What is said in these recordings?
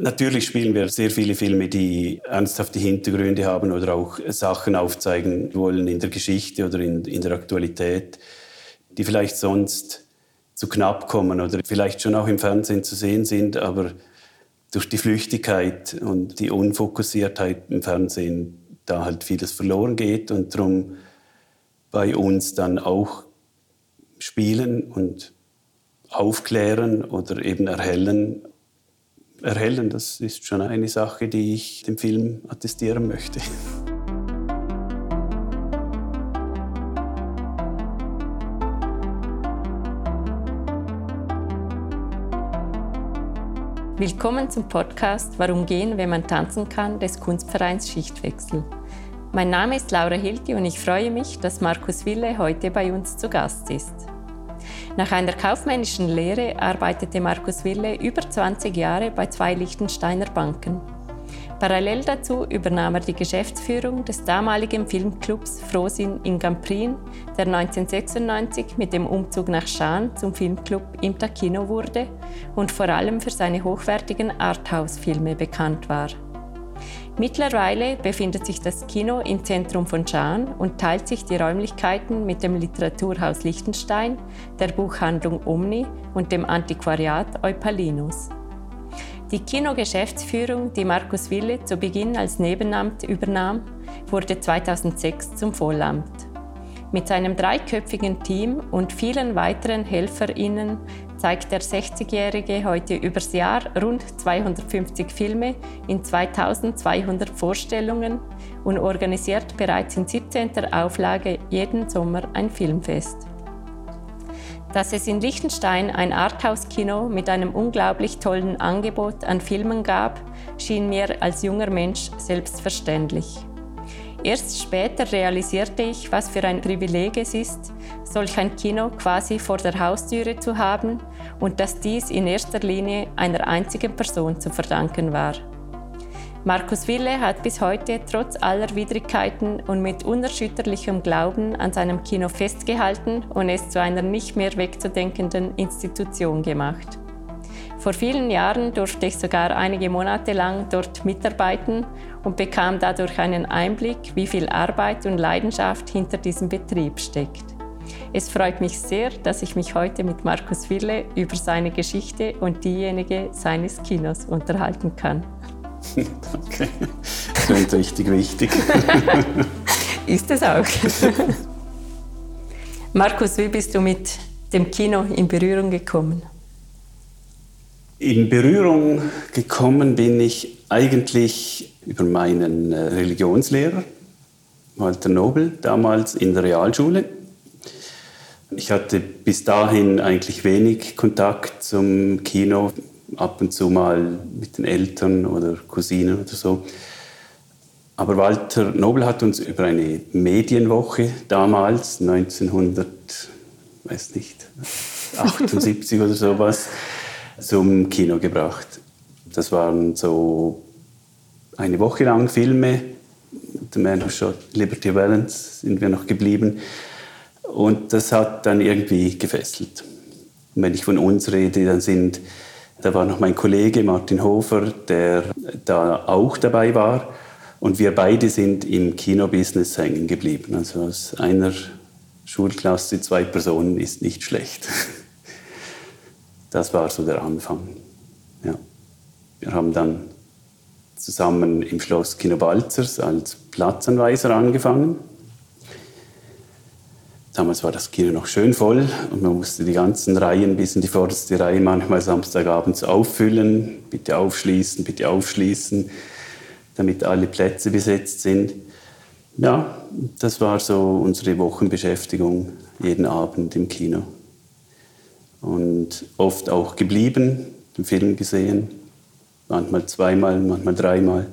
Natürlich spielen wir sehr viele Filme, die ernsthafte Hintergründe haben oder auch Sachen aufzeigen wollen in der Geschichte oder in, in der Aktualität, die vielleicht sonst zu knapp kommen oder vielleicht schon auch im Fernsehen zu sehen sind, aber durch die Flüchtigkeit und die Unfokussiertheit im Fernsehen da halt vieles verloren geht und darum bei uns dann auch spielen und aufklären oder eben erhellen. Erhellen, das ist schon eine Sache, die ich dem Film attestieren möchte. Willkommen zum Podcast Warum gehen, wenn man tanzen kann des Kunstvereins Schichtwechsel. Mein Name ist Laura Hilti und ich freue mich, dass Markus Wille heute bei uns zu Gast ist. Nach einer kaufmännischen Lehre arbeitete Markus Wille über 20 Jahre bei zwei Liechtensteiner Banken. Parallel dazu übernahm er die Geschäftsführung des damaligen Filmclubs Frosin in Gamprin, der 1996 mit dem Umzug nach Schaan zum Filmclub im Takino wurde und vor allem für seine hochwertigen Arthouse-Filme bekannt war. Mittlerweile befindet sich das Kino im Zentrum von Schaan und teilt sich die Räumlichkeiten mit dem Literaturhaus Liechtenstein, der Buchhandlung Omni und dem Antiquariat Eupalinus. Die Kinogeschäftsführung, die Markus Wille zu Beginn als Nebenamt übernahm, wurde 2006 zum Vollamt. Mit seinem dreiköpfigen Team und vielen weiteren HelferInnen zeigt der 60-Jährige heute übers Jahr rund 250 Filme in 2200 Vorstellungen und organisiert bereits in 17. Auflage jeden Sommer ein Filmfest. Dass es in Liechtenstein ein Arthouse-Kino mit einem unglaublich tollen Angebot an Filmen gab, schien mir als junger Mensch selbstverständlich. Erst später realisierte ich, was für ein Privileg es ist, solch ein Kino quasi vor der Haustüre zu haben und dass dies in erster Linie einer einzigen Person zu verdanken war. Markus Wille hat bis heute trotz aller Widrigkeiten und mit unerschütterlichem Glauben an seinem Kino festgehalten und es zu einer nicht mehr wegzudenkenden Institution gemacht. Vor vielen Jahren durfte ich sogar einige Monate lang dort mitarbeiten und bekam dadurch einen Einblick, wie viel Arbeit und Leidenschaft hinter diesem Betrieb steckt. Es freut mich sehr, dass ich mich heute mit Markus Wille über seine Geschichte und diejenige seines Kinos unterhalten kann. Danke. Das klingt richtig wichtig. Ist es auch. Markus, wie bist du mit dem Kino in Berührung gekommen? In Berührung gekommen bin ich eigentlich über meinen äh, Religionslehrer, Walter Nobel, damals in der Realschule. Ich hatte bis dahin eigentlich wenig Kontakt zum Kino, ab und zu mal mit den Eltern oder Cousinen oder so. Aber Walter Nobel hat uns über eine Medienwoche damals, 1900, weiß nicht, 78 oder sowas, zum Kino gebracht. Das waren so eine Woche lang Filme. The Man Who Shot Liberty Valance sind wir noch geblieben. Und das hat dann irgendwie gefesselt. Und wenn ich von uns rede, dann sind, da war noch mein Kollege Martin Hofer, der da auch dabei war. Und wir beide sind im Kinobusiness hängen geblieben. Also aus einer Schulklasse zwei Personen ist nicht schlecht. Das war so der Anfang. Ja. Wir haben dann zusammen im Schloss Kino Balzers als Platzanweiser angefangen. Damals war das Kino noch schön voll und man musste die ganzen Reihen bis in die vorderste Reihe manchmal samstagabends auffüllen. Bitte aufschließen, bitte aufschließen, damit alle Plätze besetzt sind. Ja, das war so unsere Wochenbeschäftigung jeden Abend im Kino und oft auch geblieben, den Film gesehen, manchmal zweimal, manchmal dreimal.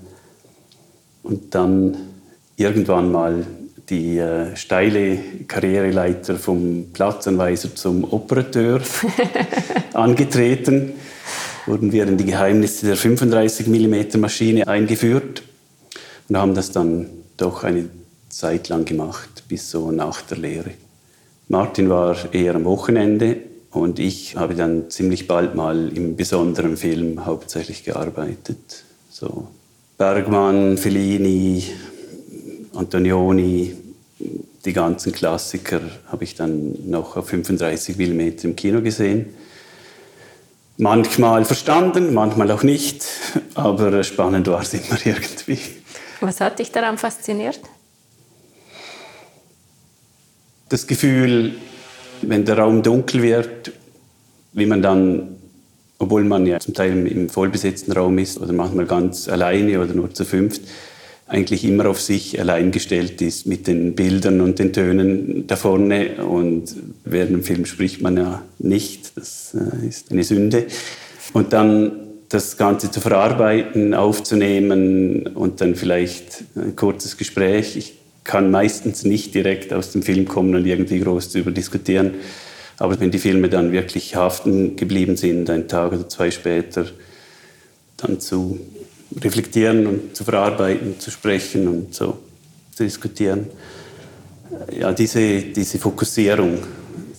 Und dann irgendwann mal die äh, steile Karriereleiter vom Platzanweiser zum Operateur angetreten. Wurden wir in die Geheimnisse der 35 mm Maschine eingeführt und haben das dann doch eine Zeit lang gemacht, bis so nach der Lehre. Martin war eher am Wochenende Und ich habe dann ziemlich bald mal im besonderen Film hauptsächlich gearbeitet. So Bergmann, Fellini, Antonioni, die ganzen Klassiker habe ich dann noch auf 35 mm im Kino gesehen. Manchmal verstanden, manchmal auch nicht, aber spannend war es immer irgendwie. Was hat dich daran fasziniert? Das Gefühl, wenn der Raum dunkel wird, wie man dann, obwohl man ja zum Teil im vollbesetzten Raum ist oder manchmal ganz alleine oder nur zu fünft, eigentlich immer auf sich allein gestellt ist mit den Bildern und den Tönen da vorne. Und während dem Film spricht man ja nicht, das äh, ist eine Sünde. Und dann das Ganze zu verarbeiten, aufzunehmen und dann vielleicht ein kurzes Gespräch. Ich kann meistens nicht direkt aus dem Film kommen und irgendwie groß darüber diskutieren. Aber wenn die Filme dann wirklich haften geblieben sind, einen Tag oder zwei später, dann zu reflektieren und zu verarbeiten, zu sprechen und so zu diskutieren. Ja, diese, diese Fokussierung,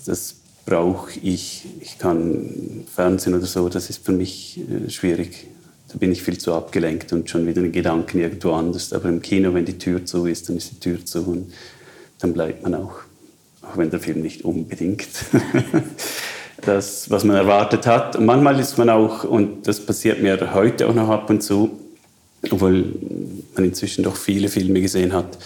das brauche ich. Ich kann Fernsehen oder so, das ist für mich äh, schwierig. Da bin ich viel zu abgelenkt und schon wieder in Gedanken irgendwo anders. Aber im Kino, wenn die Tür zu ist, dann ist die Tür zu und dann bleibt man auch, auch wenn der Film nicht unbedingt das, was man erwartet hat. Und manchmal ist man auch, und das passiert mir heute auch noch ab und zu, obwohl man inzwischen doch viele Filme gesehen hat,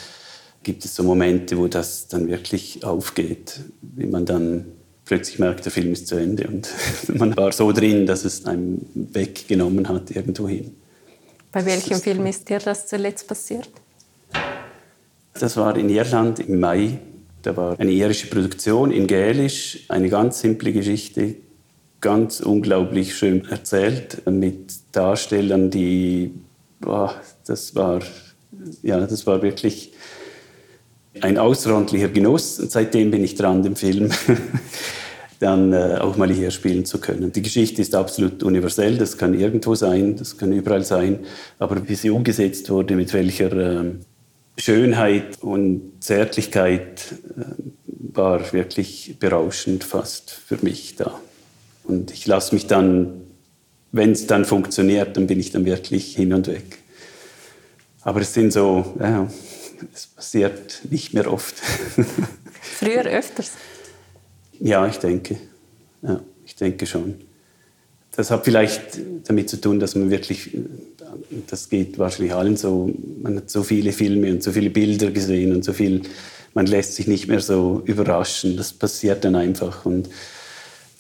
gibt es so Momente, wo das dann wirklich aufgeht, wie man dann plötzlich merkt, der Film ist zu Ende und man war so drin, dass es einem weggenommen hat irgendwohin. Bei welchem Film ist dir das zuletzt passiert? Das war in Irland im Mai. Da war eine irische Produktion in Gälisch, eine ganz simple Geschichte, ganz unglaublich schön erzählt mit Darstellern, die boah, das war, ja, das war wirklich ein außerordentlicher Genuss. Und seitdem bin ich dran, den Film dann äh, auch mal hier spielen zu können. Die Geschichte ist absolut universell, das kann irgendwo sein, das kann überall sein, aber wie sie umgesetzt wurde, mit welcher äh, Schönheit und Zärtlichkeit, äh, war wirklich berauschend fast für mich da. Und ich lasse mich dann wenn es dann funktioniert, dann bin ich dann wirklich hin und weg. Aber es sind so, ja, es passiert nicht mehr oft. Früher öfters? Ja, ich denke. Ja, ich denke schon. Das hat vielleicht damit zu tun, dass man wirklich, das geht wahrscheinlich allen so, man hat so viele Filme und so viele Bilder gesehen und so viel, man lässt sich nicht mehr so überraschen. Das passiert dann einfach. Und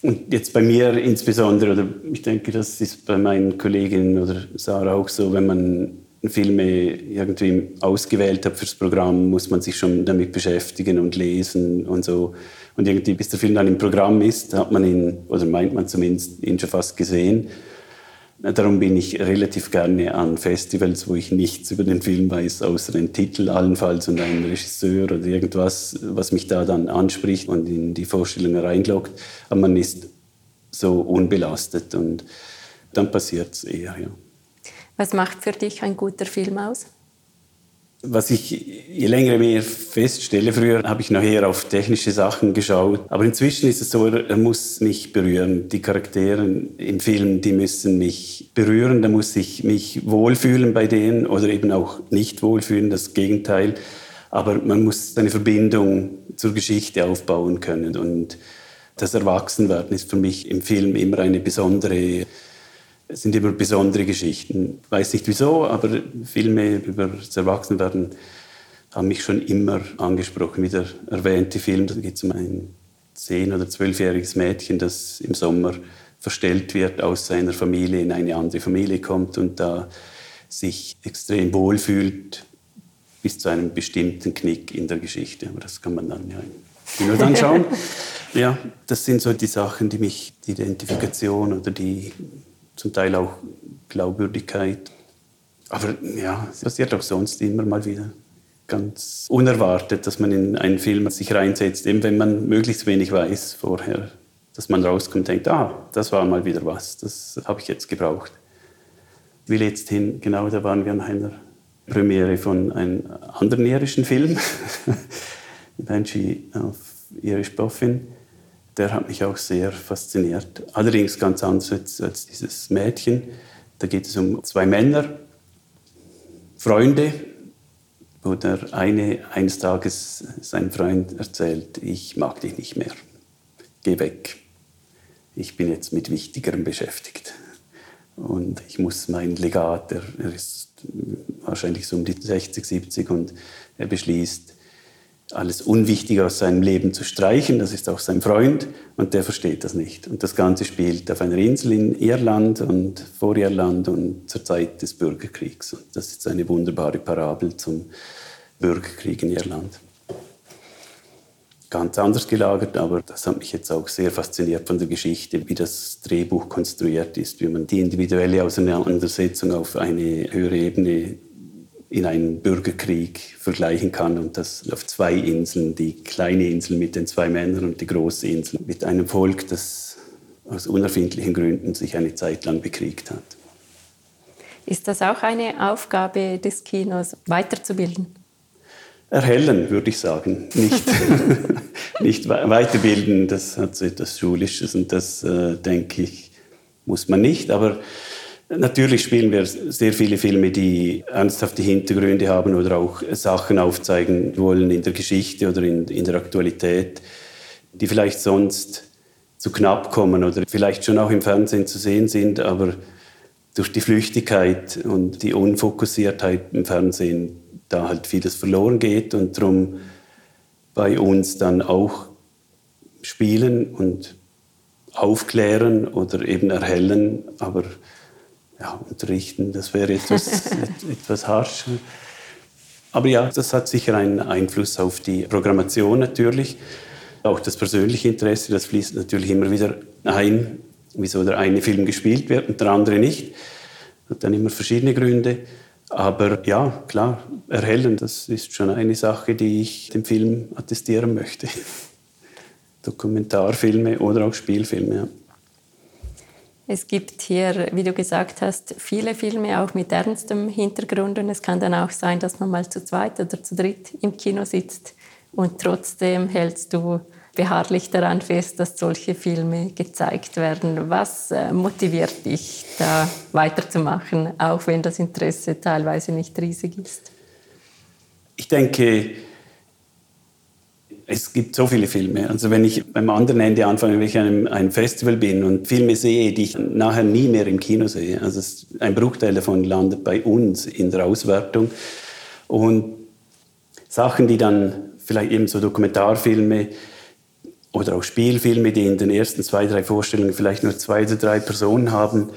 und jetzt bei mir insbesondere, oder ich denke, das ist bei meinen Kolleginnen oder Sarah auch so, wenn man Filme irgendwie ausgewählt hat fürs Programm, muss man sich schon damit beschäftigen und lesen und so. Und irgendwie, bis der Film dann im Programm ist, hat man ihn, oder meint man zumindest, ihn schon fast gesehen. Darum bin ich relativ gerne an Festivals, wo ich nichts über den Film weiß, außer den Titel allenfalls und einen Regisseur oder irgendwas, was mich da dann anspricht und in die Vorstellung reinlockt. Aber man ist so unbelastet und dann passiert es eher. Ja. Was macht für dich ein guter Film aus? Was ich je länger mehr feststelle, früher habe ich nachher auf technische Sachen geschaut, aber inzwischen ist es so, er muss mich berühren. Die Charaktere im Film, die müssen mich berühren, da muss ich mich wohlfühlen bei denen oder eben auch nicht wohlfühlen, das Gegenteil. Aber man muss eine Verbindung zur Geschichte aufbauen können und das Erwachsenwerden ist für mich im Film immer eine besondere es sind immer besondere Geschichten. Ich weiß nicht wieso, aber Filme über das Erwachsenwerden haben mich schon immer angesprochen. Wie der erwähnte Film, da geht es um ein zehn- oder zwölfjähriges Mädchen, das im Sommer verstellt wird, aus seiner Familie in eine andere Familie kommt und da sich extrem wohl fühlt, bis zu einem bestimmten Knick in der Geschichte. Aber das kann man dann ja im Kino dann schauen. ja, das sind so die Sachen, die mich, die Identifikation oder die zum Teil auch Glaubwürdigkeit. Aber ja, es passiert auch sonst immer mal wieder. Ganz unerwartet, dass man in einen Film sich reinsetzt, eben wenn man möglichst wenig weiß vorher. Dass man rauskommt und denkt, ah, das war mal wieder was, das habe ich jetzt gebraucht. Wie letzthin, genau, da waren wir an einer Premiere von einem anderen irischen Film, Banshee auf Irish Boffin. Der hat mich auch sehr fasziniert. Allerdings ganz anders als, als dieses Mädchen. Da geht es um zwei Männer, Freunde, wo der eine eines Tages sein Freund erzählt, ich mag dich nicht mehr, geh weg. Ich bin jetzt mit Wichtigerem beschäftigt. Und ich muss mein Legat, er, er ist wahrscheinlich so um die 60, 70 und er beschließt, alles Unwichtige aus seinem Leben zu streichen. Das ist auch sein Freund und der versteht das nicht. Und das Ganze spielt auf einer Insel in Irland und vor Irland und zur Zeit des Bürgerkriegs. Und das ist eine wunderbare Parabel zum Bürgerkrieg in Irland. Ganz anders gelagert, aber das hat mich jetzt auch sehr fasziniert von der Geschichte, wie das Drehbuch konstruiert ist, wie man die individuelle Auseinandersetzung auf eine höhere Ebene in einen Bürgerkrieg vergleichen kann und das auf zwei Inseln, die kleine Insel mit den zwei Männern und die große Insel mit einem Volk, das aus unerfindlichen Gründen sich eine Zeit lang bekriegt hat. Ist das auch eine Aufgabe des Kinos, weiterzubilden? Erhellen, würde ich sagen. Nicht, nicht weiterbilden, das hat so etwas Schulisches und das, äh, denke ich, muss man nicht. Aber Natürlich spielen wir sehr viele Filme, die ernsthafte Hintergründe haben oder auch Sachen aufzeigen wollen in der Geschichte oder in, in der Aktualität, die vielleicht sonst zu knapp kommen oder vielleicht schon auch im Fernsehen zu sehen sind, aber durch die Flüchtigkeit und die Unfokussiertheit im Fernsehen da halt vieles verloren geht und darum bei uns dann auch spielen und aufklären oder eben erhellen, aber ja, unterrichten, das wäre etwas, etwas harsch. Aber ja, das hat sicher einen Einfluss auf die Programmation natürlich. Auch das persönliche Interesse, das fließt natürlich immer wieder ein, wieso der eine Film gespielt wird und der andere nicht. Hat dann immer verschiedene Gründe. Aber ja, klar, erhellen, das ist schon eine Sache, die ich dem Film attestieren möchte. Dokumentarfilme oder auch Spielfilme. Ja. Es gibt hier, wie du gesagt hast, viele Filme auch mit ernstem Hintergrund und es kann dann auch sein, dass man mal zu zweit oder zu dritt im Kino sitzt und trotzdem hältst du beharrlich daran fest, dass solche Filme gezeigt werden. Was äh, motiviert dich, da weiterzumachen, auch wenn das Interesse teilweise nicht riesig ist? Ich denke, es gibt so viele Filme. Also wenn ich beim anderen Ende anfange, wenn ich an einem, Festival bin und Filme sehe, die ich nachher nie mehr im Kino sehe, also ein Bruchteil davon landet bei uns in der Auswertung. Und Sachen, die dann vielleicht eben so Dokumentarfilme oder auch Spielfilme, die in den ersten zwei, drei Vorstellungen vielleicht nur zwei oder drei Personen haben,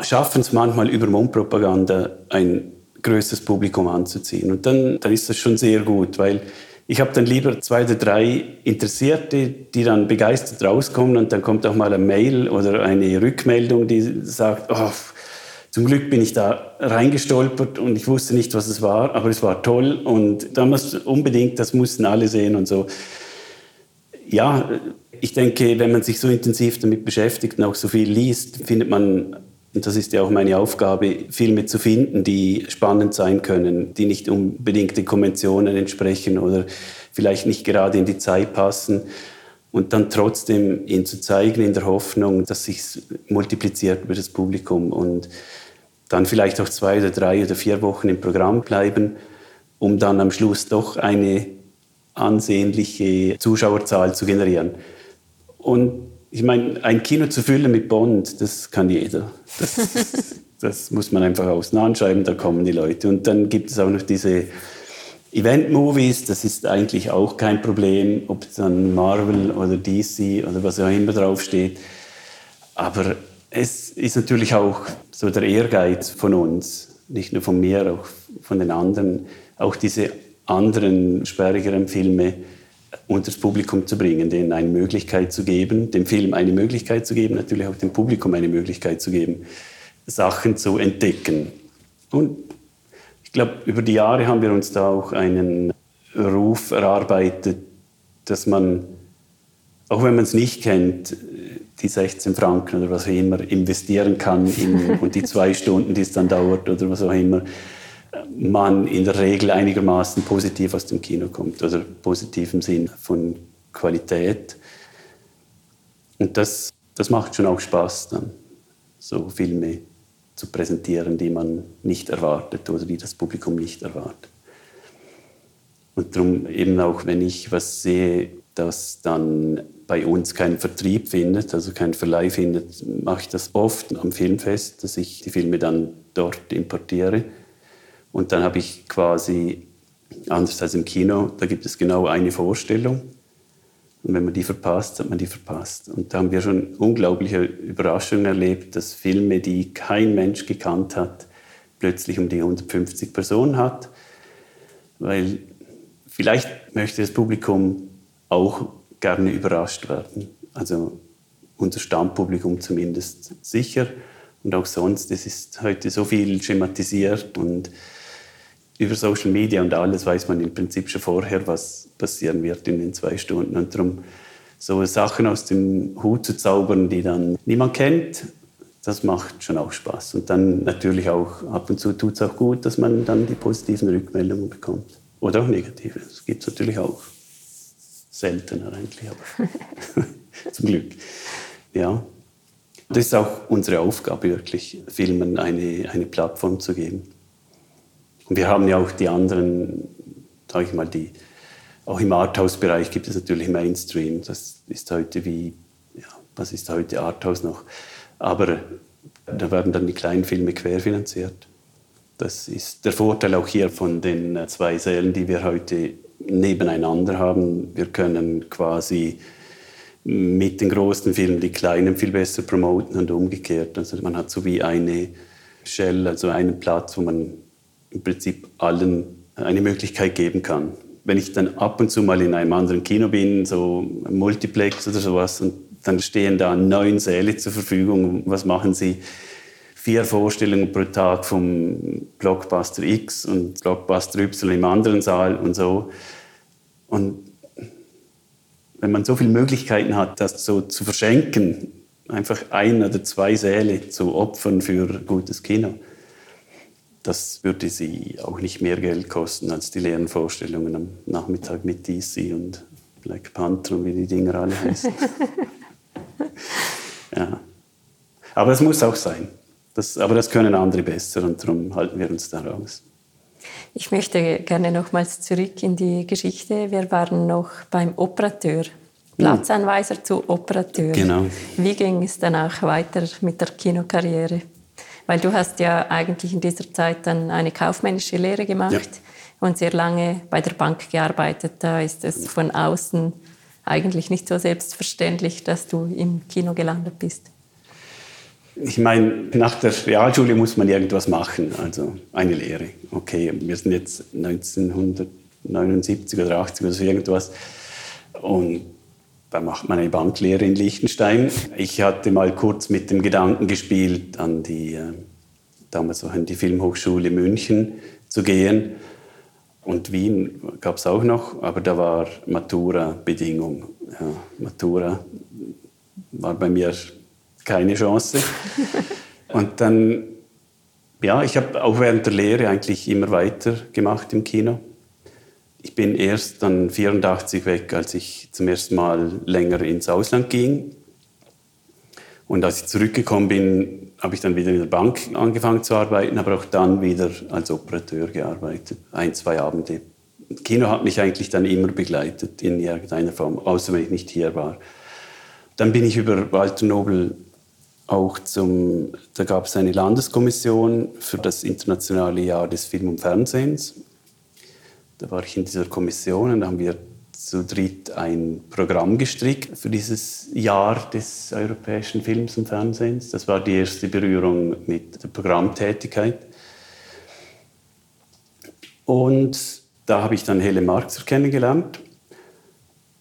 schaffen es manchmal über Mundpropaganda ein größeres Publikum anzuziehen. Und dann, dann ist das schon sehr gut, weil ich habe dann lieber zwei oder drei Interessierte, die dann begeistert rauskommen und dann kommt auch mal eine Mail oder eine Rückmeldung, die sagt, oh, zum Glück bin ich da reingestolpert und ich wusste nicht, was es war, aber es war toll und damals unbedingt, das mussten alle sehen und so. Ja, ich denke, wenn man sich so intensiv damit beschäftigt und auch so viel liest, findet man und das ist ja auch meine Aufgabe, Filme zu finden, die spannend sein können, die nicht unbedingt den Konventionen entsprechen oder vielleicht nicht gerade in die Zeit passen. Und dann trotzdem ihn zu zeigen in der Hoffnung, dass sich multipliziert über das Publikum und dann vielleicht auch zwei oder drei oder vier Wochen im Programm bleiben, um dann am Schluss doch eine ansehnliche Zuschauerzahl zu generieren. Und ich meine, ein Kino zu füllen mit Bond, das kann jeder. Das, das muss man einfach außen anschreiben, da kommen die Leute. Und dann gibt es auch noch diese Event-Movies, das ist eigentlich auch kein Problem, ob es dann Marvel oder DC oder was auch immer draufsteht. Aber es ist natürlich auch so der Ehrgeiz von uns, nicht nur von mir, auch von den anderen, auch diese anderen sperrigeren Filme unter das Publikum zu bringen, denen eine Möglichkeit zu geben, dem Film eine Möglichkeit zu geben, natürlich auch dem Publikum eine Möglichkeit zu geben, Sachen zu entdecken. Und ich glaube, über die Jahre haben wir uns da auch einen Ruf erarbeitet, dass man, auch wenn man es nicht kennt, die 16 Franken oder was auch immer investieren kann in, und die zwei Stunden, die es dann dauert oder was auch immer, man in der Regel einigermaßen positiv aus dem Kino kommt oder positiv im Sinn von Qualität. Und das, das macht schon auch Spaß, dann so Filme zu präsentieren, die man nicht erwartet oder die das Publikum nicht erwartet. Und darum eben auch, wenn ich was sehe, das dann bei uns keinen Vertrieb findet, also keinen Verleih findet, mache ich das oft am Filmfest, dass ich die Filme dann dort importiere. Und dann habe ich quasi, anders als im Kino, da gibt es genau eine Vorstellung. Und wenn man die verpasst, hat man die verpasst. Und da haben wir schon unglaubliche Überraschungen erlebt, dass Filme, die kein Mensch gekannt hat, plötzlich um die 150 Personen hat. Weil vielleicht möchte das Publikum auch gerne überrascht werden. Also unser Stammpublikum zumindest sicher. Und auch sonst, es ist heute so viel schematisiert und über Social Media und alles weiß man im Prinzip schon vorher, was passieren wird in den zwei Stunden. Und darum so Sachen aus dem Hut zu zaubern, die dann niemand kennt, das macht schon auch Spaß. Und dann natürlich auch ab und zu tut es auch gut, dass man dann die positiven Rückmeldungen bekommt. Oder auch negative. Das gibt es natürlich auch. Seltener eigentlich, aber zum Glück. Ja. Das ist auch unsere Aufgabe, wirklich Filmen eine, eine Plattform zu geben. Und wir haben ja auch die anderen, sage ich mal, die, auch im Arthouse-Bereich gibt es natürlich Mainstream. Das ist heute wie, ja, was ist heute Arthouse noch? Aber da werden dann die kleinen Filme querfinanziert. Das ist der Vorteil auch hier von den zwei Sälen, die wir heute nebeneinander haben. Wir können quasi mit den großen Filmen die kleinen viel besser promoten und umgekehrt. Also man hat so wie eine Shell, also einen Platz, wo man im Prinzip allen eine Möglichkeit geben kann. Wenn ich dann ab und zu mal in einem anderen Kino bin, so Multiplex oder sowas, und dann stehen da neun Säle zur Verfügung. Was machen Sie? Vier Vorstellungen pro Tag vom Blockbuster X und Blockbuster Y im anderen Saal und so. Und wenn man so viele Möglichkeiten hat, das so zu verschenken, einfach ein oder zwei Säle zu opfern für gutes Kino, das würde sie auch nicht mehr Geld kosten als die leeren Vorstellungen am Nachmittag mit DC und Black Panther und wie die Dinger alle heißen. ja. Aber es muss auch sein. Das, aber das können andere besser und darum halten wir uns da raus. Ich möchte gerne nochmals zurück in die Geschichte. Wir waren noch beim Operateur. Platzanweiser zu Operateur. Genau. Wie ging es danach weiter mit der Kinokarriere? Weil du hast ja eigentlich in dieser Zeit dann eine kaufmännische Lehre gemacht ja. und sehr lange bei der Bank gearbeitet. Da ist es von außen eigentlich nicht so selbstverständlich, dass du im Kino gelandet bist. Ich meine, nach der Realschule muss man irgendwas machen, also eine Lehre. Okay, wir sind jetzt 1979 oder 80 oder so irgendwas. Und da macht man eine Banklehre in Liechtenstein. Ich hatte mal kurz mit dem Gedanken gespielt, an die, äh, damals an die Filmhochschule München zu gehen. Und Wien gab es auch noch, aber da war Matura-Bedingung. Ja, Matura war bei mir keine Chance. Und dann, ja, ich habe auch während der Lehre eigentlich immer weiter gemacht im Kino. Ich bin erst dann 84 weg, als ich zum ersten Mal länger ins Ausland ging. Und als ich zurückgekommen bin, habe ich dann wieder in der Bank angefangen zu arbeiten, aber auch dann wieder als Operateur gearbeitet. Ein, zwei Abende. Kino hat mich eigentlich dann immer begleitet in irgendeiner Form, außer wenn ich nicht hier war. Dann bin ich über Walter Nobel auch zum, da gab es eine Landeskommission für das internationale Jahr des Film und Fernsehens. Da war ich in dieser Kommission und da haben wir zu dritt ein Programm gestrickt für dieses Jahr des europäischen Films und Fernsehens. Das war die erste Berührung mit der Programmtätigkeit. Und da habe ich dann Helen Marxer kennengelernt.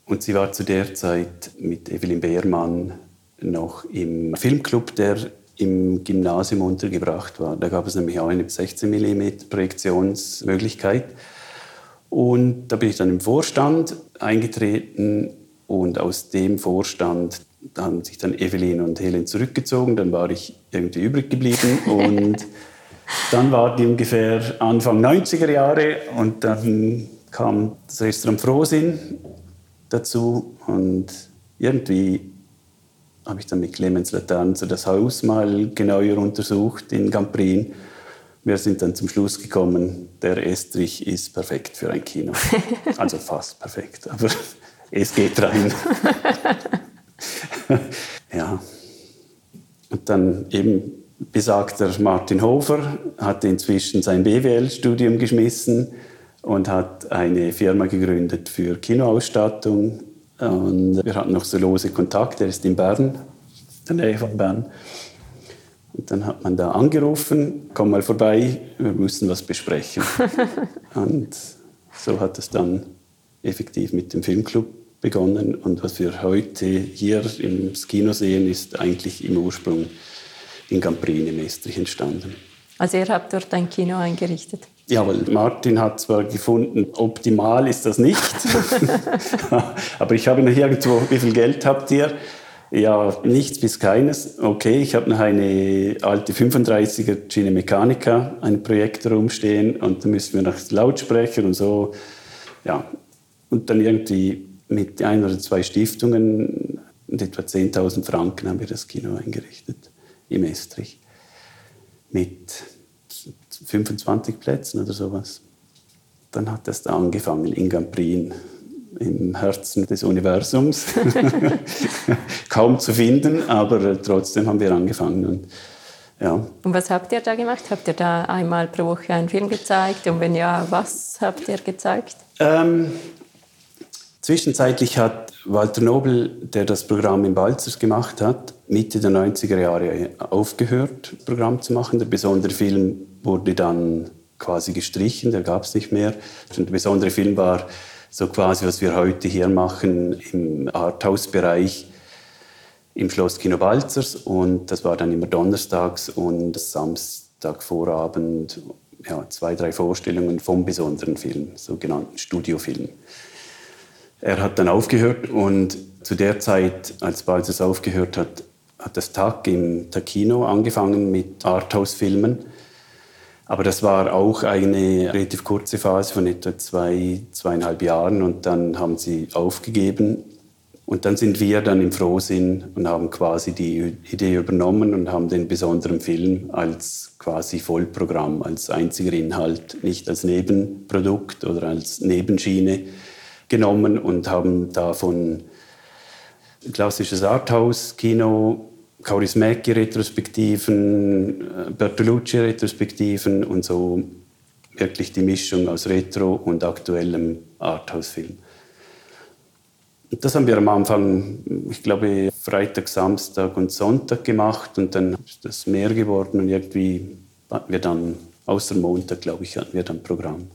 Und sie war zu der Zeit mit Evelyn Beermann noch im Filmclub, der im Gymnasium untergebracht war. Da gab es nämlich auch eine 16 mm Projektionsmöglichkeit. Und da bin ich dann im Vorstand eingetreten und aus dem Vorstand haben sich dann Evelyn und Helen zurückgezogen. Dann war ich irgendwie übrig geblieben und dann war die ungefähr Anfang 90er Jahre und dann kam das Restaurant Frohsinn dazu und irgendwie habe ich dann mit Clemens Latanza das Haus mal genauer untersucht in Gamprin. Wir sind dann zum Schluss gekommen, der Estrich ist perfekt für ein Kino. Also fast perfekt, aber es geht rein. ja. Und dann eben besagter Martin Hofer hat inzwischen sein BWL-Studium geschmissen und hat eine Firma gegründet für Kinoausstattung. Und wir hatten noch so lose Kontakte. Er ist in Bern, in der Nähe von Bern. Und dann hat man da angerufen, komm mal vorbei, wir müssen was besprechen. und so hat es dann effektiv mit dem Filmclub begonnen. Und was wir heute hier im Kino sehen, ist eigentlich im Ursprung in Camprin im Estrich entstanden. Also ihr habt dort ein Kino eingerichtet? Ja, weil Martin hat zwar gefunden, optimal ist das nicht, aber ich habe noch irgendwo, wie viel Geld habt ihr? Ja, nichts bis keines. Okay, ich habe noch eine alte 35er Cine Mechanica, einen Projektor rumstehen und da müssen wir noch Lautsprecher und so. Ja, und dann irgendwie mit ein oder zwei Stiftungen und etwa 10.000 Franken haben wir das Kino eingerichtet im Estrich. Mit 25 Plätzen oder sowas. Dann hat das da angefangen in Gamprin, im Herzen des Universums. Kaum zu finden, aber trotzdem haben wir angefangen. Und, ja. und was habt ihr da gemacht? Habt ihr da einmal pro Woche einen Film gezeigt? Und wenn ja, was habt ihr gezeigt? Ähm, Zwischenzeitlich hat Walter Nobel, der das Programm in Balzers gemacht hat, Mitte der 90er Jahre aufgehört, Programm zu machen. Der besondere Film wurde dann quasi gestrichen, der gab es nicht mehr. Und der besondere Film war so quasi, was wir heute hier machen im Arthouse-Bereich im Schloss Kino Balzers. Und das war dann immer donnerstags und Samstagvorabend ja, zwei, drei Vorstellungen vom besonderen Film, sogenannten Studiofilm. Er hat dann aufgehört und zu der Zeit, als Balzers aufgehört hat, hat das Tag im Takino angefangen mit Arthouse-Filmen. Aber das war auch eine relativ kurze Phase von etwa zwei, zweieinhalb Jahren und dann haben sie aufgegeben. Und dann sind wir dann im Frohsinn und haben quasi die Idee übernommen und haben den besonderen Film als quasi Vollprogramm, als einziger Inhalt, nicht als Nebenprodukt oder als Nebenschiene genommen und haben davon klassisches Arthouse-Kino, Kaurismäki-Retrospektiven, äh, Bertolucci-Retrospektiven und so wirklich die Mischung aus Retro und aktuellem Arthouse-Film. Das haben wir am Anfang, ich glaube, Freitag, Samstag und Sonntag gemacht und dann ist das mehr geworden und irgendwie hatten wir dann, außer Montag, glaube ich, hatten wir dann Programm.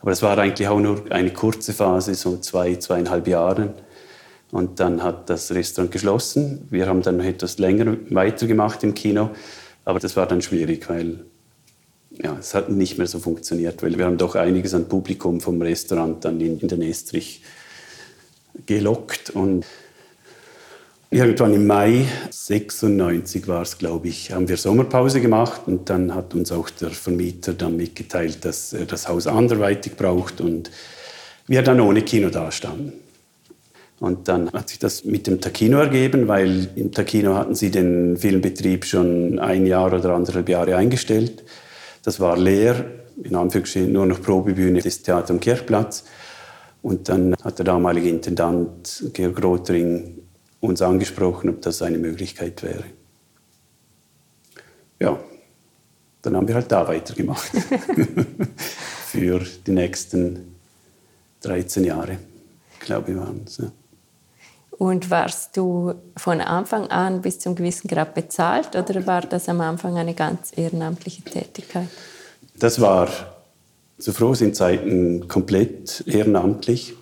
Aber es war eigentlich auch nur eine kurze Phase, so zwei, zweieinhalb Jahre. Und dann hat das Restaurant geschlossen. Wir haben dann noch etwas länger weitergemacht im Kino. Aber das war dann schwierig, weil ja, es hat nicht mehr so funktioniert, weil wir haben doch einiges an Publikum vom Restaurant dann in, in den Estrich gelockt. Und Irgendwann im Mai 96 war es, glaube ich, haben wir Sommerpause gemacht und dann hat uns auch der Vermieter dann mitgeteilt, dass er das Haus anderweitig braucht und wir dann ohne Kino dastanden. Und dann hat sich das mit dem Takino ergeben, weil im Takino hatten sie den Filmbetrieb schon ein Jahr oder anderthalb Jahre eingestellt. Das war leer, in Anführungsstrichen nur noch Probebühne des Theater am Kirchplatz. Und dann hat der damalige Intendant Georg Rothring uns angesprochen, ob das eine Möglichkeit wäre. Ja, dann haben wir halt da weitergemacht. Für die nächsten 13 Jahre, glaube ich, waren es. Ja. Und warst du von Anfang an bis zum gewissen Grad bezahlt oder war das am Anfang eine ganz ehrenamtliche Tätigkeit? Das war zu Frohsinnzeiten komplett ehrenamtlich.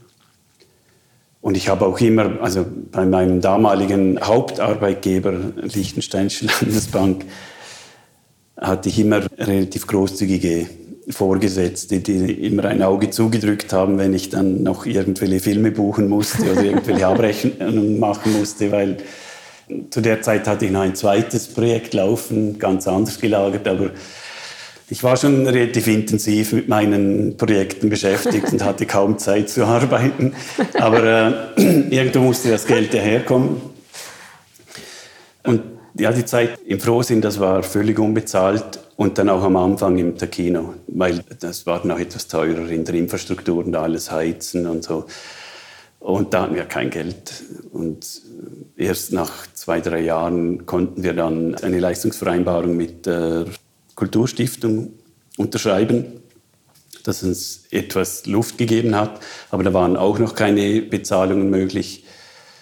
Und ich habe auch immer, also bei meinem damaligen Hauptarbeitgeber, Liechtensteinische Landesbank, hatte ich immer relativ großzügige Vorgesetzte, die immer ein Auge zugedrückt haben, wenn ich dann noch irgendwelche Filme buchen musste oder irgendwelche Abrechnungen machen musste, weil zu der Zeit hatte ich noch ein zweites Projekt laufen, ganz anders gelagert, aber ich war schon relativ intensiv mit meinen Projekten beschäftigt und hatte kaum Zeit zu arbeiten. Aber äh, irgendwo musste das Geld ja herkommen. Ja, die Zeit im Frohsinn, das war völlig unbezahlt und dann auch am Anfang im Takino, weil das war noch etwas teurer in der Infrastruktur und alles heizen und so. Und da hatten wir kein Geld. Und erst nach zwei, drei Jahren konnten wir dann eine Leistungsvereinbarung mit der Kulturstiftung unterschreiben, das uns etwas Luft gegeben hat. Aber da waren auch noch keine Bezahlungen möglich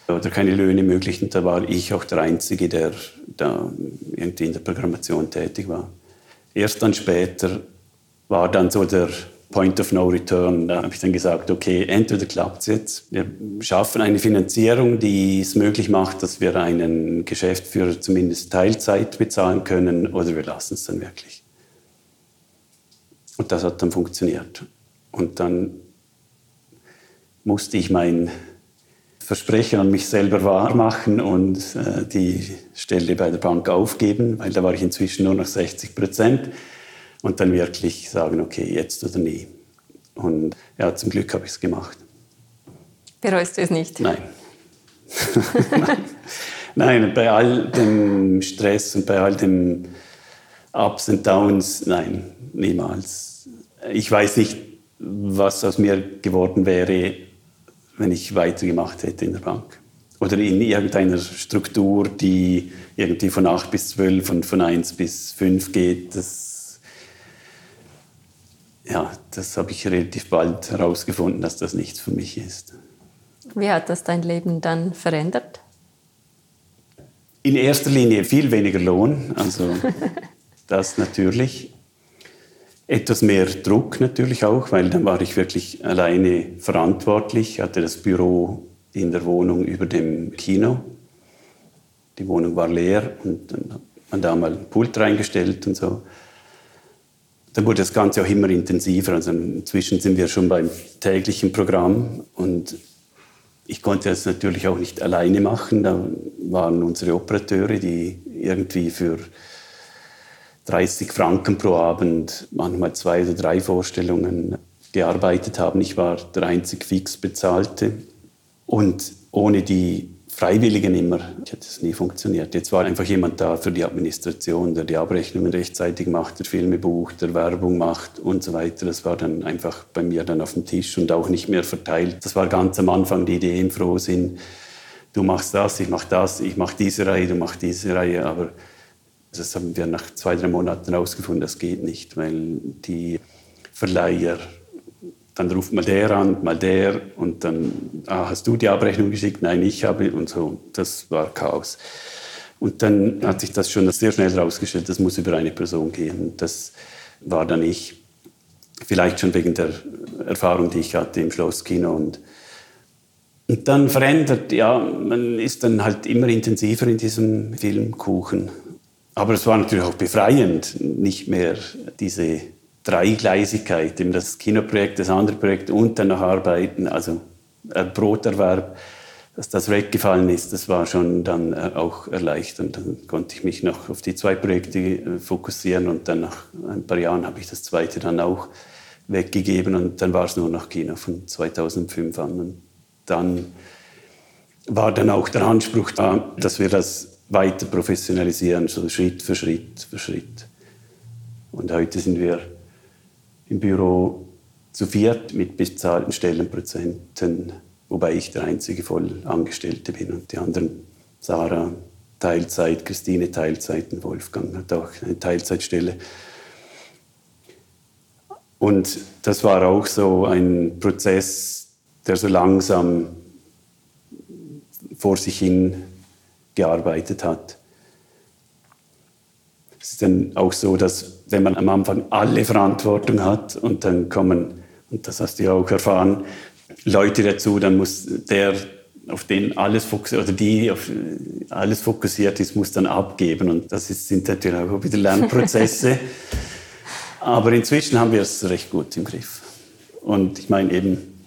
oder keine Löhne möglich. Und da war ich auch der Einzige, der da irgendwie in der Programmation tätig war. Erst dann später war dann so der Point of No Return. Da habe ich dann gesagt, okay, entweder klappt es jetzt. Wir schaffen eine Finanzierung, die es möglich macht, dass wir einen Geschäftsführer zumindest Teilzeit bezahlen können, oder wir lassen es dann wirklich. Und das hat dann funktioniert. Und dann musste ich mein Versprechen an mich selber wahrmachen und äh, die Stelle bei der Bank aufgeben, weil da war ich inzwischen nur noch 60 Prozent und dann wirklich sagen, okay, jetzt oder nie. Und ja, zum Glück habe ich es gemacht. Bereust du es nicht? Nein. Nein. nein, bei all dem Stress und bei all dem Ups und Downs, nein, niemals. Ich weiß nicht, was aus mir geworden wäre, wenn ich weitergemacht hätte in der Bank. Oder in irgendeiner Struktur, die irgendwie von 8 bis 12 und von 1 bis 5 geht. Das ja, das habe ich relativ bald herausgefunden, dass das nichts für mich ist. Wie hat das dein Leben dann verändert? In erster Linie viel weniger Lohn, also das natürlich. Etwas mehr Druck natürlich auch, weil dann war ich wirklich alleine verantwortlich, hatte das Büro in der Wohnung über dem Kino. Die Wohnung war leer und dann hat man da mal ein Pult reingestellt und so dann wurde das Ganze auch immer intensiver. Also inzwischen sind wir schon beim täglichen Programm und ich konnte das natürlich auch nicht alleine machen. Da waren unsere Operateure, die irgendwie für 30 Franken pro Abend, manchmal zwei oder drei Vorstellungen gearbeitet haben. Ich war der einzig fix bezahlte. Und ohne die Freiwilligen immer. Hätte es nie funktioniert. Jetzt war einfach jemand da für die Administration, der die Abrechnungen rechtzeitig macht, der Filme bucht, der Werbung macht und so weiter. Das war dann einfach bei mir dann auf dem Tisch und auch nicht mehr verteilt. Das war ganz am Anfang die Idee im Frohsinn. Du machst das, ich mach das, ich mach diese Reihe, du machst diese Reihe. Aber das haben wir nach zwei, drei Monaten herausgefunden, das geht nicht, weil die Verleiher dann ruft mal der an, mal der und dann, ah, hast du die Abrechnung geschickt? Nein, ich habe und so. Das war Chaos. Und dann hat sich das schon sehr schnell herausgestellt, das muss über eine Person gehen. Das war dann ich. Vielleicht schon wegen der Erfahrung, die ich hatte im Schlosskino. Und, und dann verändert, ja, man ist dann halt immer intensiver in diesem Filmkuchen. Aber es war natürlich auch befreiend, nicht mehr diese Dreigleisigkeit, eben das Kinoprojekt, das andere Projekt und dann noch arbeiten, also Broterwerb, dass das weggefallen ist, das war schon dann äh, auch erleichternd. Dann konnte ich mich noch auf die zwei Projekte äh, fokussieren und dann nach ein paar Jahren habe ich das zweite dann auch weggegeben und dann war es nur noch Kino von 2005 an. Und dann war dann auch der Anspruch da, dass wir das weiter professionalisieren, so Schritt für Schritt für Schritt. Und heute sind wir im Büro zu viert mit bezahlten Stellenprozenten, wobei ich der einzige Vollangestellte bin und die anderen, Sarah Teilzeit, Christine Teilzeit und Wolfgang hat auch eine Teilzeitstelle. Und das war auch so ein Prozess, der so langsam vor sich hin gearbeitet hat. Es ist dann auch so, dass wenn man am Anfang alle Verantwortung hat und dann kommen, und das hast du ja auch erfahren, Leute dazu, dann muss der, auf den alles fokussiert, oder die auf alles fokussiert ist, muss dann abgeben. Und das ist, sind natürlich auch wieder Lernprozesse. Aber inzwischen haben wir es recht gut im Griff. Und ich meine eben,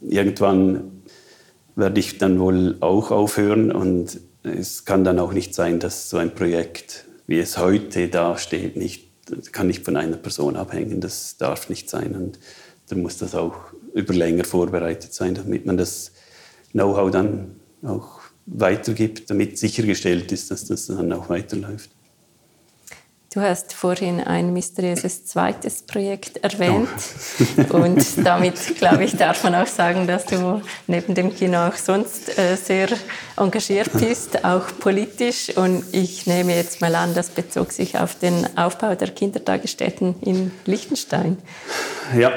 irgendwann werde ich dann wohl auch aufhören und es kann dann auch nicht sein, dass so ein Projekt wie es heute dasteht, nicht, kann nicht von einer Person abhängen. Das darf nicht sein. Und dann muss das auch über länger vorbereitet sein, damit man das Know-how dann auch weitergibt, damit sichergestellt ist, dass das dann auch weiterläuft. Du hast vorhin ein mysteriöses zweites Projekt erwähnt. Oh. Und damit, glaube ich, darf man auch sagen, dass du neben dem Kino auch sonst äh, sehr engagiert bist, auch politisch. Und ich nehme jetzt mal an, das bezog sich auf den Aufbau der Kindertagesstätten in Liechtenstein. Ja,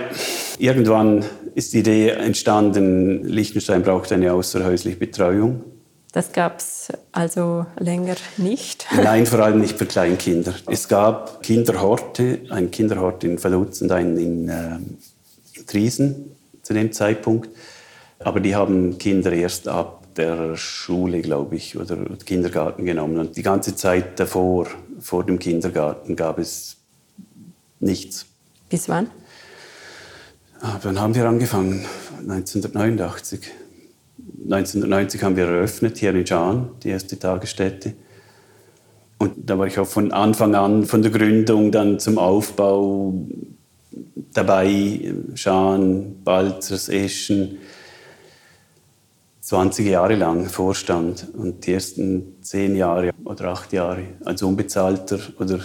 irgendwann ist die Idee entstanden, Liechtenstein braucht eine außerhäusliche Betreuung. Das gab es also länger nicht? Nein, vor allem nicht für Kleinkinder. Es gab Kinderhorte, einen Kinderhort in Vaduz und einen in, äh, in Triesen zu dem Zeitpunkt. Aber die haben Kinder erst ab der Schule, glaube ich, oder Kindergarten genommen. Und die ganze Zeit davor, vor dem Kindergarten, gab es nichts. Bis wann? Ah, wann haben wir angefangen? 1989. 1990 haben wir eröffnet hier in Schaan, die erste Tagesstätte. Und da war ich auch von Anfang an, von der Gründung dann zum Aufbau dabei, Schaan, Balzers, Eschen, 20 Jahre lang Vorstand. Und die ersten zehn Jahre oder acht Jahre als unbezahlter oder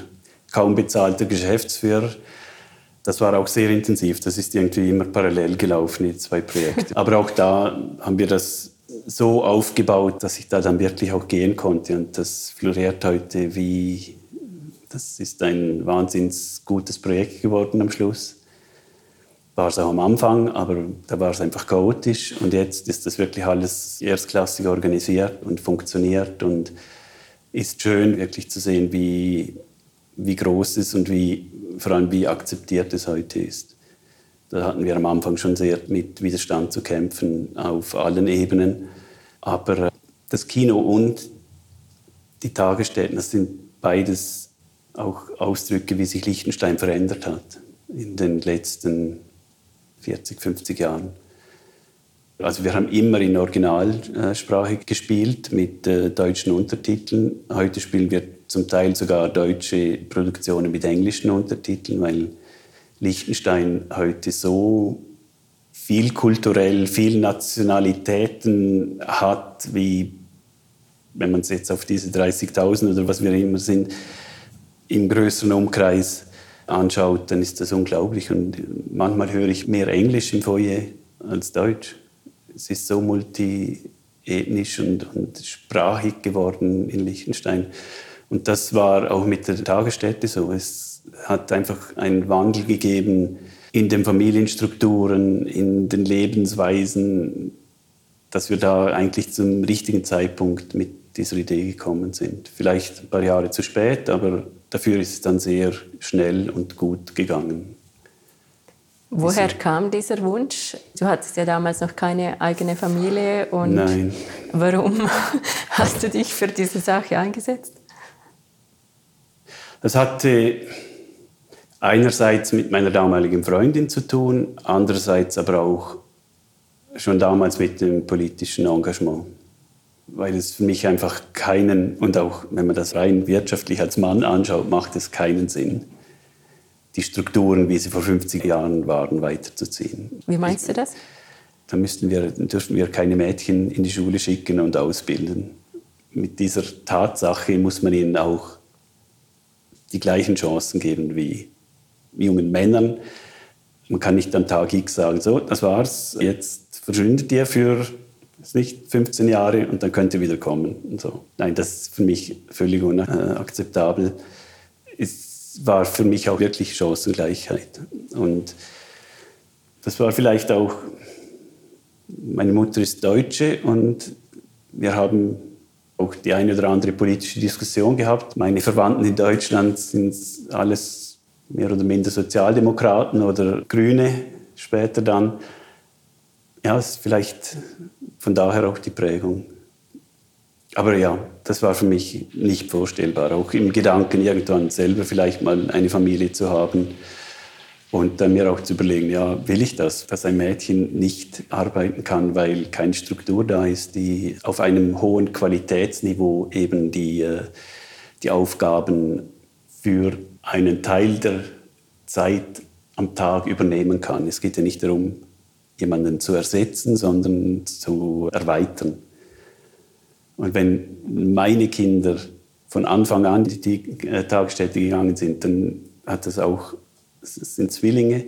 kaum bezahlter Geschäftsführer das war auch sehr intensiv. Das ist irgendwie immer parallel gelaufen, die zwei Projekte. Aber auch da haben wir das so aufgebaut, dass ich da dann wirklich auch gehen konnte. Und das floriert heute wie, das ist ein wahnsinnig gutes Projekt geworden am Schluss. War es auch am Anfang, aber da war es einfach chaotisch. Und jetzt ist das wirklich alles erstklassig organisiert und funktioniert und ist schön, wirklich zu sehen, wie, wie groß es und wie vor allem wie akzeptiert es heute ist. Da hatten wir am Anfang schon sehr mit Widerstand zu kämpfen auf allen Ebenen. Aber äh, das Kino und die Tagesstätten, das sind beides auch Ausdrücke, wie sich Liechtenstein verändert hat in den letzten 40, 50 Jahren. Also wir haben immer in Originalsprache gespielt mit äh, deutschen Untertiteln. Heute spielen wir zum Teil sogar deutsche Produktionen mit englischen Untertiteln, weil Liechtenstein heute so viel kulturell, viel Nationalitäten hat, wie wenn man es jetzt auf diese 30.000 oder was wir immer sind, im größeren Umkreis anschaut, dann ist das unglaublich. Und manchmal höre ich mehr Englisch im Foyer als Deutsch. Es ist so multiethnisch und, und sprachig geworden in Liechtenstein. Und das war auch mit der Tagesstätte so. Es hat einfach einen Wandel gegeben in den Familienstrukturen, in den Lebensweisen, dass wir da eigentlich zum richtigen Zeitpunkt mit dieser Idee gekommen sind. Vielleicht ein paar Jahre zu spät, aber dafür ist es dann sehr schnell und gut gegangen. Woher kam dieser Wunsch? Du hattest ja damals noch keine eigene Familie. Und Nein. Warum hast du dich für diese Sache eingesetzt? Das hatte einerseits mit meiner damaligen Freundin zu tun, andererseits aber auch schon damals mit dem politischen Engagement. Weil es für mich einfach keinen, und auch wenn man das rein wirtschaftlich als Mann anschaut, macht es keinen Sinn, die Strukturen, wie sie vor 50 Jahren waren, weiterzuziehen. Wie meinst du das? Da müssten wir, dürften wir keine Mädchen in die Schule schicken und ausbilden. Mit dieser Tatsache muss man ihnen auch die gleichen Chancen geben wie jungen Männern. Man kann nicht am Tag X sagen, so, das war's, jetzt verschwindet ihr für nicht 15 Jahre und dann könnt ihr wieder kommen. Und so. Nein, das ist für mich völlig unakzeptabel. Es war für mich auch wirklich Chancengleichheit. Und das war vielleicht auch, meine Mutter ist Deutsche und wir haben auch die eine oder andere politische Diskussion gehabt. Meine Verwandten in Deutschland sind alles mehr oder minder Sozialdemokraten oder Grüne später dann. Ja, ist vielleicht von daher auch die Prägung. Aber ja, das war für mich nicht vorstellbar. Auch im Gedanken, irgendwann selber vielleicht mal eine Familie zu haben und dann mir auch zu überlegen, ja, will ich das, dass ein Mädchen nicht arbeiten kann, weil keine Struktur da ist, die auf einem hohen Qualitätsniveau eben die, äh, die Aufgaben für einen Teil der Zeit am Tag übernehmen kann. Es geht ja nicht darum, jemanden zu ersetzen, sondern zu erweitern. Und wenn meine Kinder von Anfang an in die äh, Tagesstätte gegangen sind, dann hat das auch, das sind Zwillinge,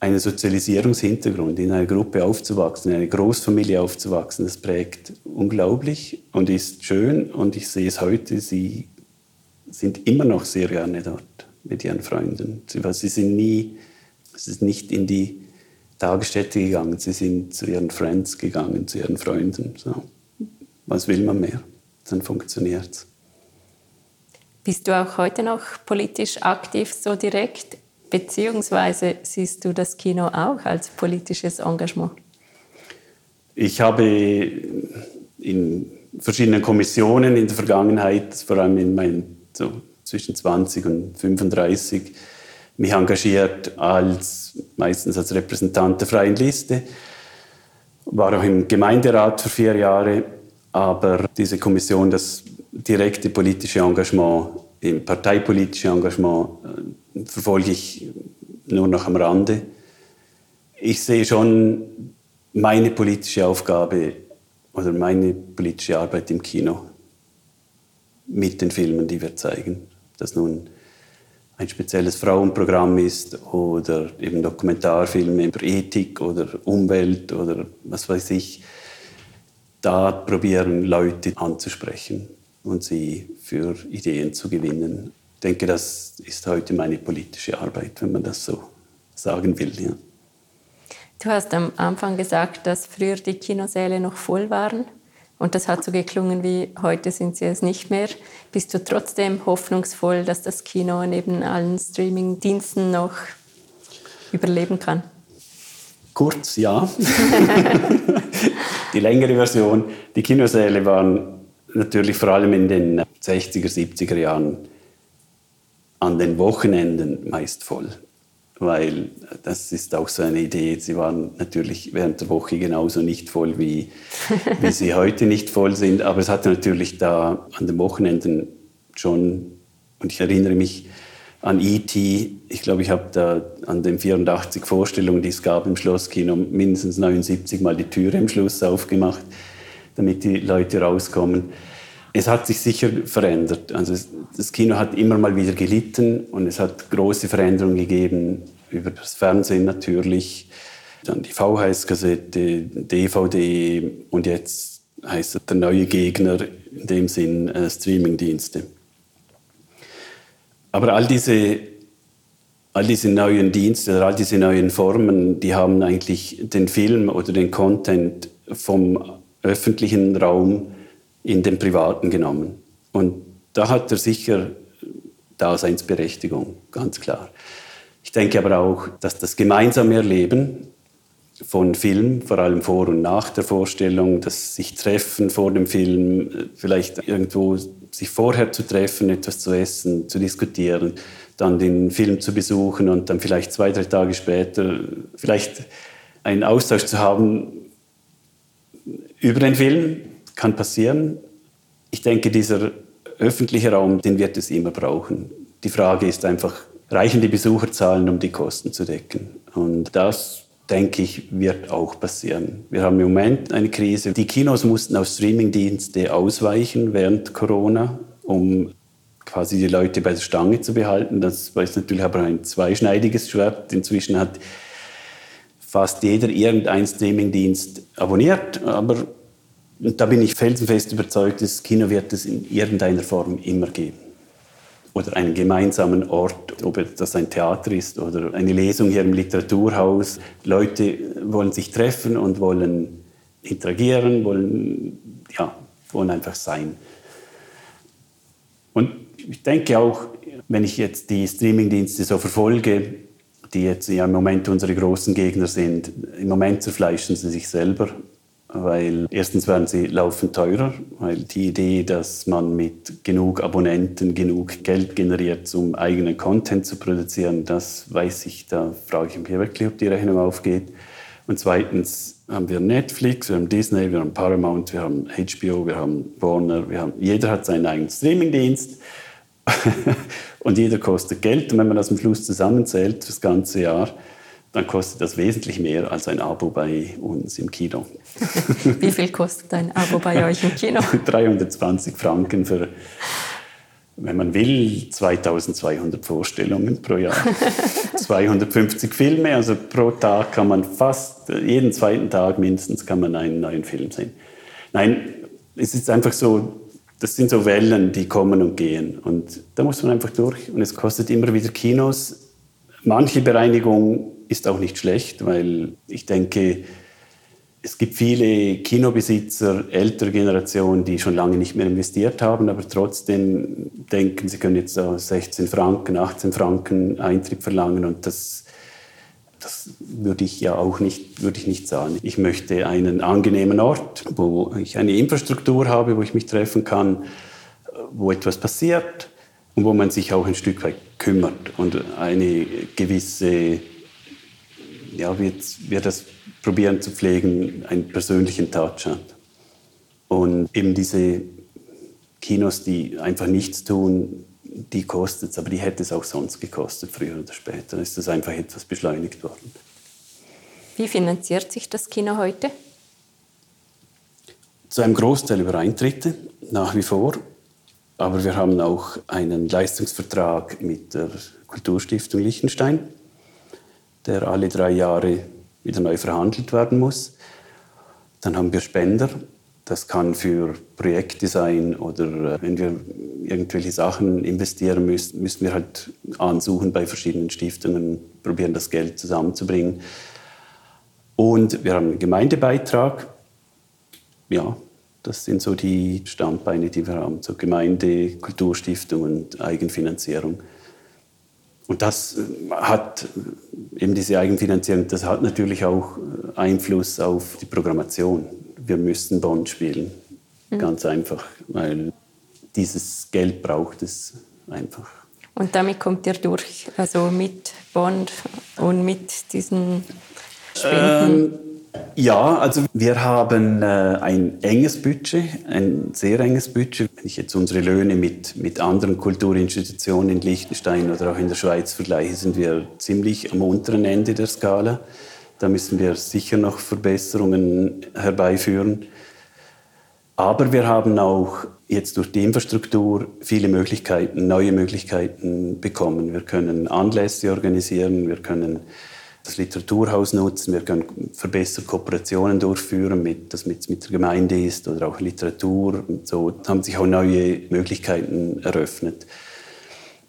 einen Sozialisierungshintergrund, in einer Gruppe aufzuwachsen, in einer Großfamilie aufzuwachsen, das prägt unglaublich und ist schön. Und ich sehe es heute, sie sind immer noch sehr gerne dort mit ihren Freunden. Sie, sind nie, es ist nicht in die Tagesstätte gegangen, sie sind zu ihren Friends gegangen, zu ihren Freunden. So. Was will man mehr? Dann funktioniert es. Bist du auch heute noch politisch aktiv so direkt? Beziehungsweise siehst du das Kino auch als politisches Engagement? Ich habe in verschiedenen Kommissionen in der Vergangenheit, vor allem in meinen so zwischen 20 und 35, mich engagiert als meistens als Repräsentant der Freien Liste, war auch im Gemeinderat für vier Jahre, aber diese Kommission, das direkte politische Engagement, im parteipolitische Engagement äh, verfolge ich nur noch am Rande. Ich sehe schon meine politische Aufgabe oder meine politische Arbeit im Kino mit den Filmen, die wir zeigen. Das nun ein spezielles Frauenprogramm ist oder eben Dokumentarfilme über Ethik oder Umwelt oder was weiß ich. Da probieren Leute anzusprechen und sie für Ideen zu gewinnen. Ich denke, das ist heute meine politische Arbeit, wenn man das so sagen will. Ja. Du hast am Anfang gesagt, dass früher die Kinosäle noch voll waren. Und das hat so geklungen wie heute sind sie es nicht mehr. Bist du trotzdem hoffnungsvoll, dass das Kino neben allen Streaming-Diensten noch überleben kann? Kurz, ja. die längere Version. Die Kinosäle waren natürlich vor allem in den 60er, 70er Jahren an den Wochenenden meist voll. Weil das ist auch so eine Idee. Sie waren natürlich während der Woche genauso nicht voll, wie, wie sie heute nicht voll sind. Aber es hatte natürlich da an den Wochenenden schon, und ich erinnere mich an E.T., ich glaube, ich habe da an den 84 Vorstellungen, die es gab im Schlosskino, mindestens 79 Mal die Türe im Schluss aufgemacht damit die Leute rauskommen. Es hat sich sicher verändert. Also das Kino hat immer mal wieder gelitten und es hat große Veränderungen gegeben über das Fernsehen natürlich, dann die VHS-Kassette, DVD und jetzt heißt der neue Gegner in dem Sinn äh, Streamingdienste. Aber all diese, all diese neuen Dienste, all diese neuen Formen, die haben eigentlich den Film oder den Content vom öffentlichen Raum in den privaten genommen. Und da hat er sicher Daseinsberechtigung, ganz klar. Ich denke aber auch, dass das gemeinsame Erleben von Film, vor allem vor und nach der Vorstellung, das sich treffen vor dem Film, vielleicht irgendwo sich vorher zu treffen, etwas zu essen, zu diskutieren, dann den Film zu besuchen und dann vielleicht zwei, drei Tage später vielleicht einen Austausch zu haben, über den Film kann passieren. Ich denke, dieser öffentliche Raum, den wird es immer brauchen. Die Frage ist einfach, reichen die Besucherzahlen, um die Kosten zu decken? Und das, denke ich, wird auch passieren. Wir haben im Moment eine Krise. Die Kinos mussten auf Streamingdienste ausweichen während Corona, um quasi die Leute bei der Stange zu behalten. Das ist natürlich aber ein zweischneidiges Schwert. Inzwischen hat fast jeder irgendeinen Streamingdienst abonniert, aber da bin ich felsenfest überzeugt, das Kino wird es in irgendeiner Form immer geben. Oder einen gemeinsamen Ort, ob das ein Theater ist oder eine Lesung hier im Literaturhaus. Leute wollen sich treffen und wollen interagieren, wollen, ja, wollen einfach sein. Und ich denke auch, wenn ich jetzt die Streamingdienste so verfolge, die jetzt ja im Moment unsere großen Gegner sind. Im Moment zerfleischen sie sich selber, weil erstens werden sie laufend teurer, weil die Idee, dass man mit genug Abonnenten genug Geld generiert, um eigenen Content zu produzieren, das weiß ich, da frage ich mich wirklich, ob die Rechnung aufgeht. Und zweitens haben wir Netflix, wir haben Disney, wir haben Paramount, wir haben HBO, wir haben Warner, wir haben, jeder hat seinen eigenen Streamingdienst. und jeder kostet Geld. Und wenn man das am Schluss zusammenzählt, das ganze Jahr, dann kostet das wesentlich mehr als ein Abo bei uns im Kino. Wie viel kostet ein Abo bei euch im Kino? 320 Franken für, wenn man will, 2200 Vorstellungen pro Jahr. 250 Filme, also pro Tag kann man fast, jeden zweiten Tag mindestens kann man einen neuen Film sehen. Nein, es ist einfach so, das sind so Wellen, die kommen und gehen. Und da muss man einfach durch. Und es kostet immer wieder Kinos. Manche Bereinigung ist auch nicht schlecht, weil ich denke, es gibt viele Kinobesitzer ältere Generationen, die schon lange nicht mehr investiert haben, aber trotzdem denken, sie können jetzt 16 Franken, 18 Franken Eintritt verlangen und das, das würde ich ja auch nicht, würde ich nicht sagen. Ich möchte einen angenehmen Ort, wo ich eine Infrastruktur habe, wo ich mich treffen kann, wo etwas passiert und wo man sich auch ein Stück weit kümmert und eine gewisse ja, wir, wir das probieren zu pflegen, einen persönlichen Touch hat. Und eben diese Kinos, die einfach nichts tun, die kostet es, aber die hätte es auch sonst gekostet, früher oder später. Dann ist das einfach etwas beschleunigt worden. Wie finanziert sich das Kino heute? Zu einem Großteil über Eintritte, nach wie vor. Aber wir haben auch einen Leistungsvertrag mit der Kulturstiftung Liechtenstein der alle drei Jahre wieder neu verhandelt werden muss. Dann haben wir Spender. Das kann für Projekte sein oder äh, wenn wir irgendwelche Sachen investieren müssen, müssen wir halt ansuchen bei verschiedenen Stiftungen, probieren das Geld zusammenzubringen. Und wir haben einen Gemeindebeitrag. Ja, das sind so die Standbeine, die wir haben. So Gemeinde, Kulturstiftung und Eigenfinanzierung. Und das äh, hat äh, eben diese Eigenfinanzierung, das hat natürlich auch äh, Einfluss auf die Programmation. Wir müssten Bond spielen, mhm. ganz einfach, weil dieses Geld braucht es einfach. Und damit kommt ihr durch, also mit Bond und mit diesen Spenden? Ähm, ja, also wir haben äh, ein enges Budget, ein sehr enges Budget. Wenn ich jetzt unsere Löhne mit, mit anderen Kulturinstitutionen in Liechtenstein oder auch in der Schweiz vergleiche, sind wir ziemlich am unteren Ende der Skala. Da müssen wir sicher noch Verbesserungen herbeiführen. Aber wir haben auch jetzt durch die Infrastruktur viele Möglichkeiten, neue Möglichkeiten bekommen. Wir können Anlässe organisieren, wir können das Literaturhaus nutzen. Wir können verbesserte Kooperationen durchführen, mit, das mit, mit der Gemeinde ist oder auch Literatur. Und so haben sich auch neue Möglichkeiten eröffnet.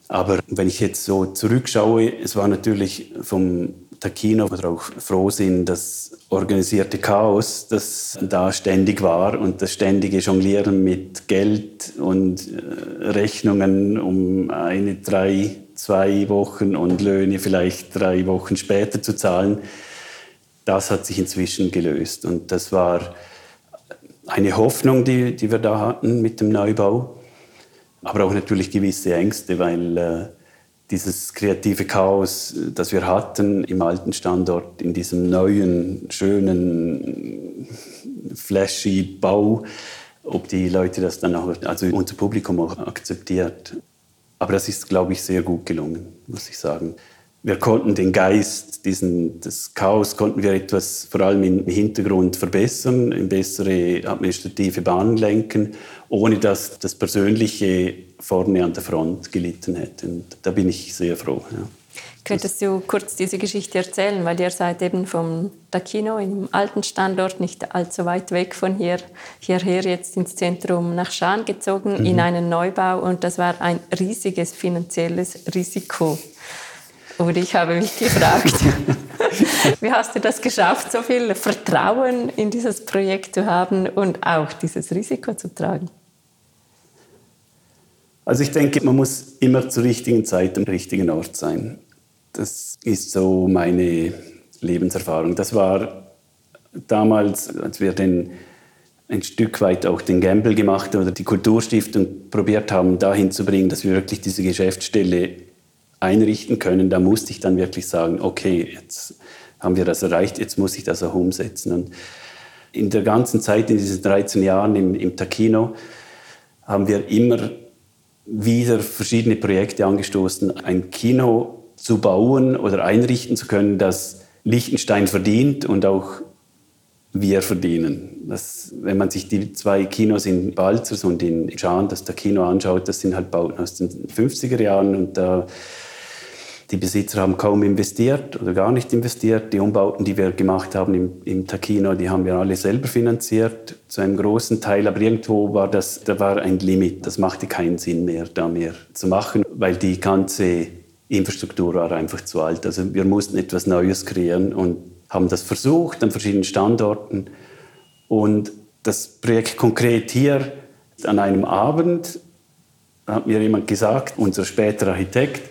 Aber wenn ich jetzt so zurückschaue, es war natürlich vom Takino, wir auch froh sind, das organisierte Chaos, das da ständig war und das ständige Jonglieren mit Geld und äh, Rechnungen um eine, drei, zwei Wochen und Löhne vielleicht drei Wochen später zu zahlen, das hat sich inzwischen gelöst. Und das war eine Hoffnung, die, die wir da hatten mit dem Neubau, aber auch natürlich gewisse Ängste, weil äh, dieses kreative Chaos, das wir hatten im alten Standort, in diesem neuen, schönen, flashy Bau, ob die Leute das dann auch, also unser Publikum auch akzeptiert. Aber das ist, glaube ich, sehr gut gelungen, muss ich sagen. Wir konnten den Geist, diesen, das Chaos, konnten wir etwas vor allem im Hintergrund verbessern, in bessere administrative Bahnen lenken, ohne dass das Persönliche vorne an der Front gelitten hätte. Und da bin ich sehr froh. Ja. Könntest du kurz diese Geschichte erzählen, weil ihr seid eben vom Dakino im alten Standort, nicht allzu weit weg von hier, hierher jetzt ins Zentrum nach Schaan gezogen, mhm. in einen Neubau und das war ein riesiges finanzielles Risiko. Und ich habe mich gefragt, wie hast du das geschafft, so viel Vertrauen in dieses Projekt zu haben und auch dieses Risiko zu tragen? Also ich denke, man muss immer zur richtigen Zeit am richtigen Ort sein. Das ist so meine Lebenserfahrung. Das war damals, als wir den, ein Stück weit auch den Gamble gemacht oder die Kulturstiftung probiert haben, dahin zu bringen, dass wir wirklich diese Geschäftsstelle einrichten können. Da musste ich dann wirklich sagen, okay, jetzt haben wir das erreicht, jetzt muss ich das auch umsetzen. Und in der ganzen Zeit, in diesen 13 Jahren im, im Takino, haben wir immer wieder verschiedene Projekte angestoßen, ein Kino zu bauen oder einrichten zu können, das Liechtenstein verdient und auch wir verdienen. Das, wenn man sich die zwei Kinos in Balzers und in Schaan, das der Kino anschaut, das sind halt Bauten aus den 50er Jahren und da die Besitzer haben kaum investiert oder gar nicht investiert. Die Umbauten, die wir gemacht haben im, im Takino, die haben wir alle selber finanziert, zu einem großen Teil. Aber irgendwo war das, da war ein Limit. Das machte keinen Sinn mehr, da mehr zu machen, weil die ganze Infrastruktur war einfach zu alt. Also wir mussten etwas Neues kreieren und haben das versucht an verschiedenen Standorten. Und das Projekt konkret hier an einem Abend hat mir jemand gesagt, unser späterer Architekt,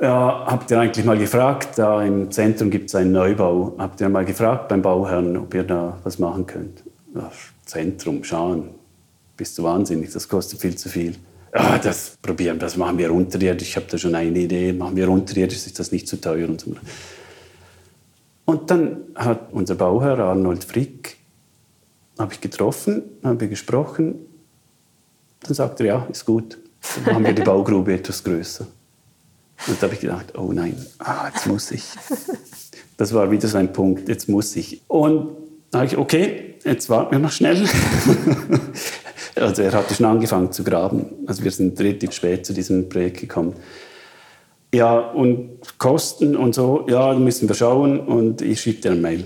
ja, habt ihr eigentlich mal gefragt, da im Zentrum gibt es einen Neubau, habt ihr mal gefragt beim Bauherrn, ob ihr da was machen könnt? Ja, Zentrum, schauen, bist du wahnsinnig, das kostet viel zu viel. Ja, das probieren, das machen wir unterirdisch, ich habe da schon eine Idee, machen wir unterirdisch, ist das nicht zu teuer und so. Und dann hat unser Bauherr Arnold Frick, habe ich getroffen, haben wir gesprochen, dann sagt er, ja, ist gut, dann machen wir die Baugrube etwas größer. Und da habe ich gedacht, oh nein, ah, jetzt muss ich. Das war wieder so ein Punkt, jetzt muss ich. Und da habe ich, okay, jetzt warten wir noch schnell. also er hatte schon angefangen zu graben. Also wir sind relativ spät zu diesem Projekt gekommen. Ja, und Kosten und so, ja, müssen wir schauen. Und ich schicke dir eine Mail.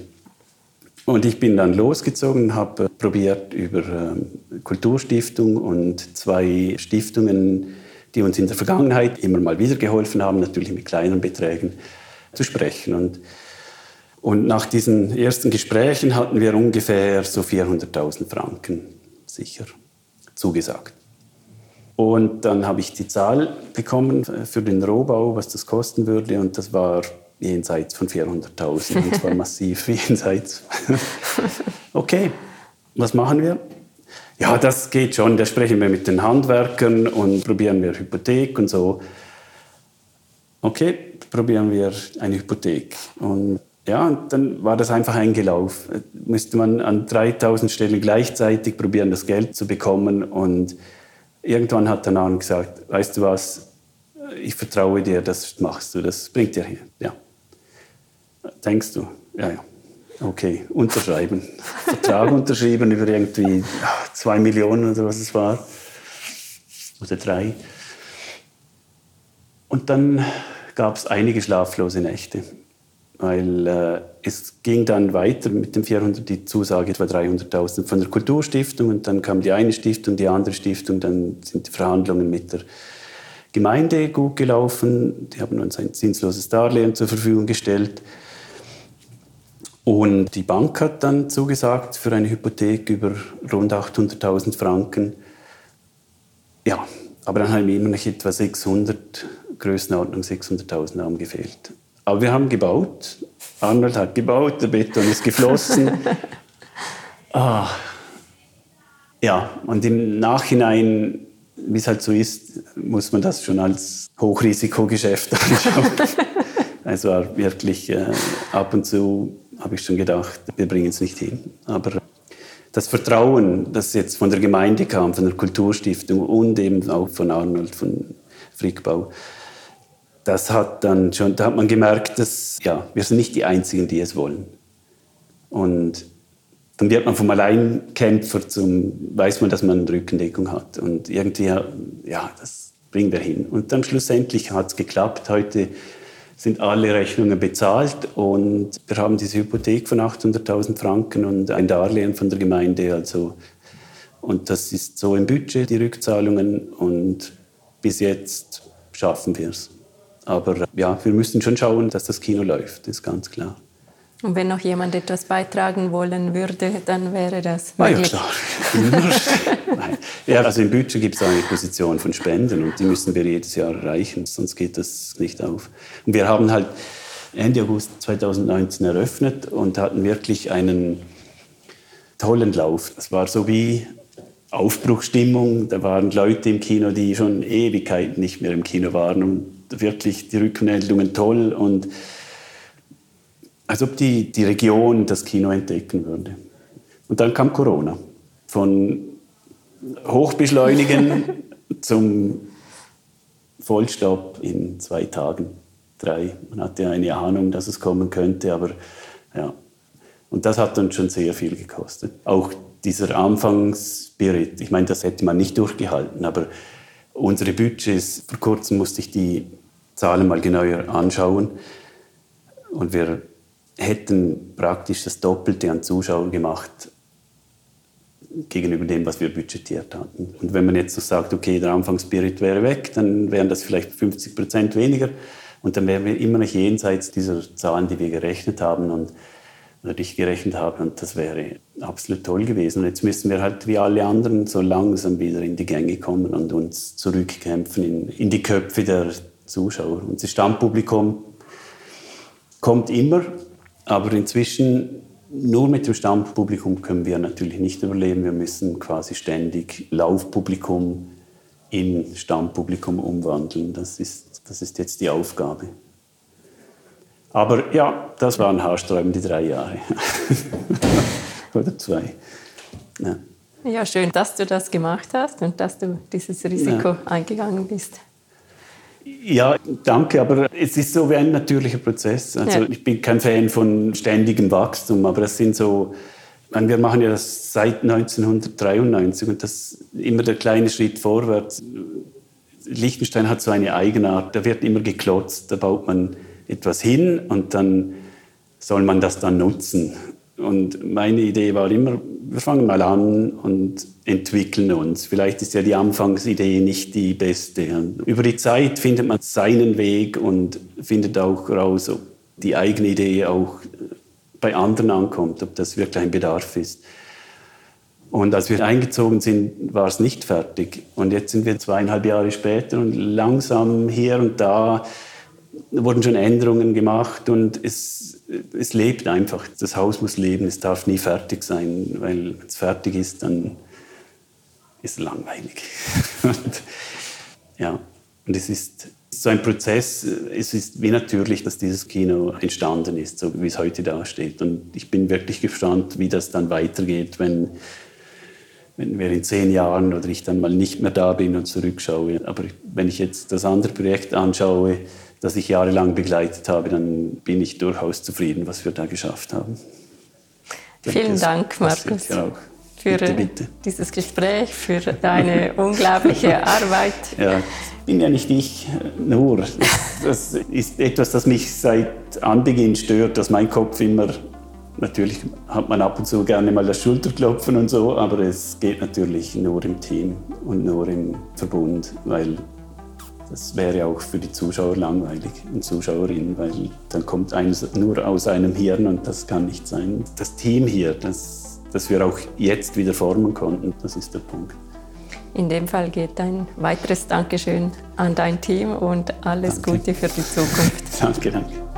Und ich bin dann losgezogen, habe probiert über äh, Kulturstiftung und zwei Stiftungen die uns in der Vergangenheit immer mal wieder geholfen haben, natürlich mit kleinen Beträgen zu sprechen. Und, und nach diesen ersten Gesprächen hatten wir ungefähr so 400.000 Franken sicher zugesagt. Und dann habe ich die Zahl bekommen für den Rohbau, was das kosten würde, und das war jenseits von 400.000, und zwar massiv jenseits. okay, was machen wir? Ja, das geht schon. Da sprechen wir mit den Handwerkern und probieren wir Hypothek und so. Okay, probieren wir eine Hypothek. Und ja, dann war das einfach ein Gelauf. Müsste man an 3000 Stellen gleichzeitig probieren, das Geld zu bekommen. Und irgendwann hat der Nahen gesagt, weißt du was, ich vertraue dir, das machst du, das bringt dir hier. Ja. Denkst du? Ja, ja. Okay, unterschreiben. Vertrag unterschrieben über irgendwie zwei Millionen oder was es war. Oder drei. Und dann gab es einige schlaflose Nächte. Weil äh, es ging dann weiter mit dem 400, die Zusage etwa 300.000 von der Kulturstiftung und dann kam die eine Stiftung, die andere Stiftung, dann sind die Verhandlungen mit der Gemeinde gut gelaufen. Die haben uns ein zinsloses Darlehen zur Verfügung gestellt. Und die Bank hat dann zugesagt für eine Hypothek über rund 800.000 Franken. Ja, aber dann haben immer noch etwa 600, Größenordnung 600.000 haben gefehlt. Aber wir haben gebaut. Arnold hat gebaut, der Beton ist geflossen. ah, ja, und im Nachhinein, wie es halt so ist, muss man das schon als Hochrisikogeschäft anschauen. es war wirklich äh, ab und zu habe ich schon gedacht, wir bringen es nicht hin. Aber das Vertrauen, das jetzt von der Gemeinde kam, von der Kulturstiftung und eben auch von Arnold, von Frickbau, das hat dann schon, da hat man gemerkt, dass ja, wir sind nicht die Einzigen, die es wollen. Und dann wird man vom Alleinkämpfer zum, weiß man, dass man Rückendeckung hat. Und irgendwie, ja, das bringen wir hin. Und dann schlussendlich hat es geklappt. Heute sind alle Rechnungen bezahlt und wir haben diese Hypothek von 800.000 Franken und ein Darlehen von der Gemeinde. Also, und das ist so im Budget, die Rückzahlungen und bis jetzt schaffen wir es. Aber ja, wir müssen schon schauen, dass das Kino läuft, ist ganz klar. Und wenn noch jemand etwas beitragen wollen würde, dann wäre das. Ah, ja, klar. ja, also im Budget gibt es eine Position von Spenden und die müssen wir jedes Jahr erreichen, sonst geht das nicht auf. Und wir haben halt Ende August 2019 eröffnet und hatten wirklich einen tollen Lauf. Das war so wie Aufbruchstimmung. Da waren Leute im Kino, die schon Ewigkeiten nicht mehr im Kino waren und wirklich die Rückmeldungen toll und als ob die, die Region das Kino entdecken würde. Und dann kam Corona. Von Hochbeschleunigen zum Vollstopp in zwei Tagen. drei. Man hatte eine Ahnung, dass es kommen könnte, aber ja. Und das hat uns schon sehr viel gekostet. Auch dieser Anfangsspirit, ich meine, das hätte man nicht durchgehalten, aber unsere Budgets, vor kurzem musste ich die Zahlen mal genauer anschauen und wir hätten praktisch das Doppelte an Zuschauern gemacht gegenüber dem, was wir budgetiert hatten. Und wenn man jetzt so sagt, okay, der Anfangsspirit wäre weg, dann wären das vielleicht 50 Prozent weniger und dann wären wir immer noch jenseits dieser Zahlen, die wir gerechnet haben und oder gerechnet habe und das wäre absolut toll gewesen. Und jetzt müssen wir halt wie alle anderen so langsam wieder in die Gänge kommen und uns zurückkämpfen in, in die Köpfe der Zuschauer. Unser Stammpublikum kommt immer, aber inzwischen nur mit dem Stammpublikum können wir natürlich nicht überleben. Wir müssen quasi ständig Laufpublikum in Stammpublikum umwandeln. Das ist, das ist jetzt die Aufgabe. Aber ja, das waren haarsträubende drei Jahre. Oder zwei. Ja. ja. schön, dass du das gemacht hast und dass du dieses Risiko ja. eingegangen bist. Ja, danke, aber es ist so wie ein natürlicher Prozess. Also ja. ich bin kein Fan von ständigem Wachstum, aber das sind so, wir machen ja das seit 1993 und das immer der kleine Schritt vorwärts. Liechtenstein hat so eine Eigenart, da wird immer geklotzt, da baut man etwas hin und dann soll man das dann nutzen. Und meine Idee war immer, wir fangen mal an und entwickeln uns. Vielleicht ist ja die Anfangsidee nicht die beste. Und über die Zeit findet man seinen Weg und findet auch raus, ob die eigene Idee auch bei anderen ankommt, ob das wirklich ein Bedarf ist. Und als wir eingezogen sind, war es nicht fertig. Und jetzt sind wir zweieinhalb Jahre später und langsam hier und da wurden schon Änderungen gemacht und es, es lebt einfach. Das Haus muss leben, es darf nie fertig sein, weil wenn es fertig ist, dann ist es langweilig. und, ja, und es ist so ein Prozess, es ist wie natürlich, dass dieses Kino entstanden ist, so wie es heute dasteht. Und ich bin wirklich gespannt, wie das dann weitergeht, wenn, wenn wir in zehn Jahren oder ich dann mal nicht mehr da bin und zurückschaue. Aber wenn ich jetzt das andere Projekt anschaue, das ich jahrelang begleitet habe, dann bin ich durchaus zufrieden, was wir da geschafft haben. Vielen Dank, Markus, für bitte, bitte. dieses Gespräch, für deine unglaubliche Arbeit. Ja, bin ja nicht ich nur. Das ist etwas, das mich seit Anbeginn stört, dass mein Kopf immer Natürlich hat man ab und zu gerne mal das Schulterklopfen und so, aber es geht natürlich nur im Team und nur im Verbund, weil das wäre auch für die Zuschauer langweilig und Zuschauerinnen, weil dann kommt eines nur aus einem Hirn und das kann nicht sein. Das Team hier, das, das wir auch jetzt wieder formen konnten, das ist der Punkt. In dem Fall geht ein weiteres Dankeschön an dein Team und alles danke. Gute für die Zukunft. danke, danke.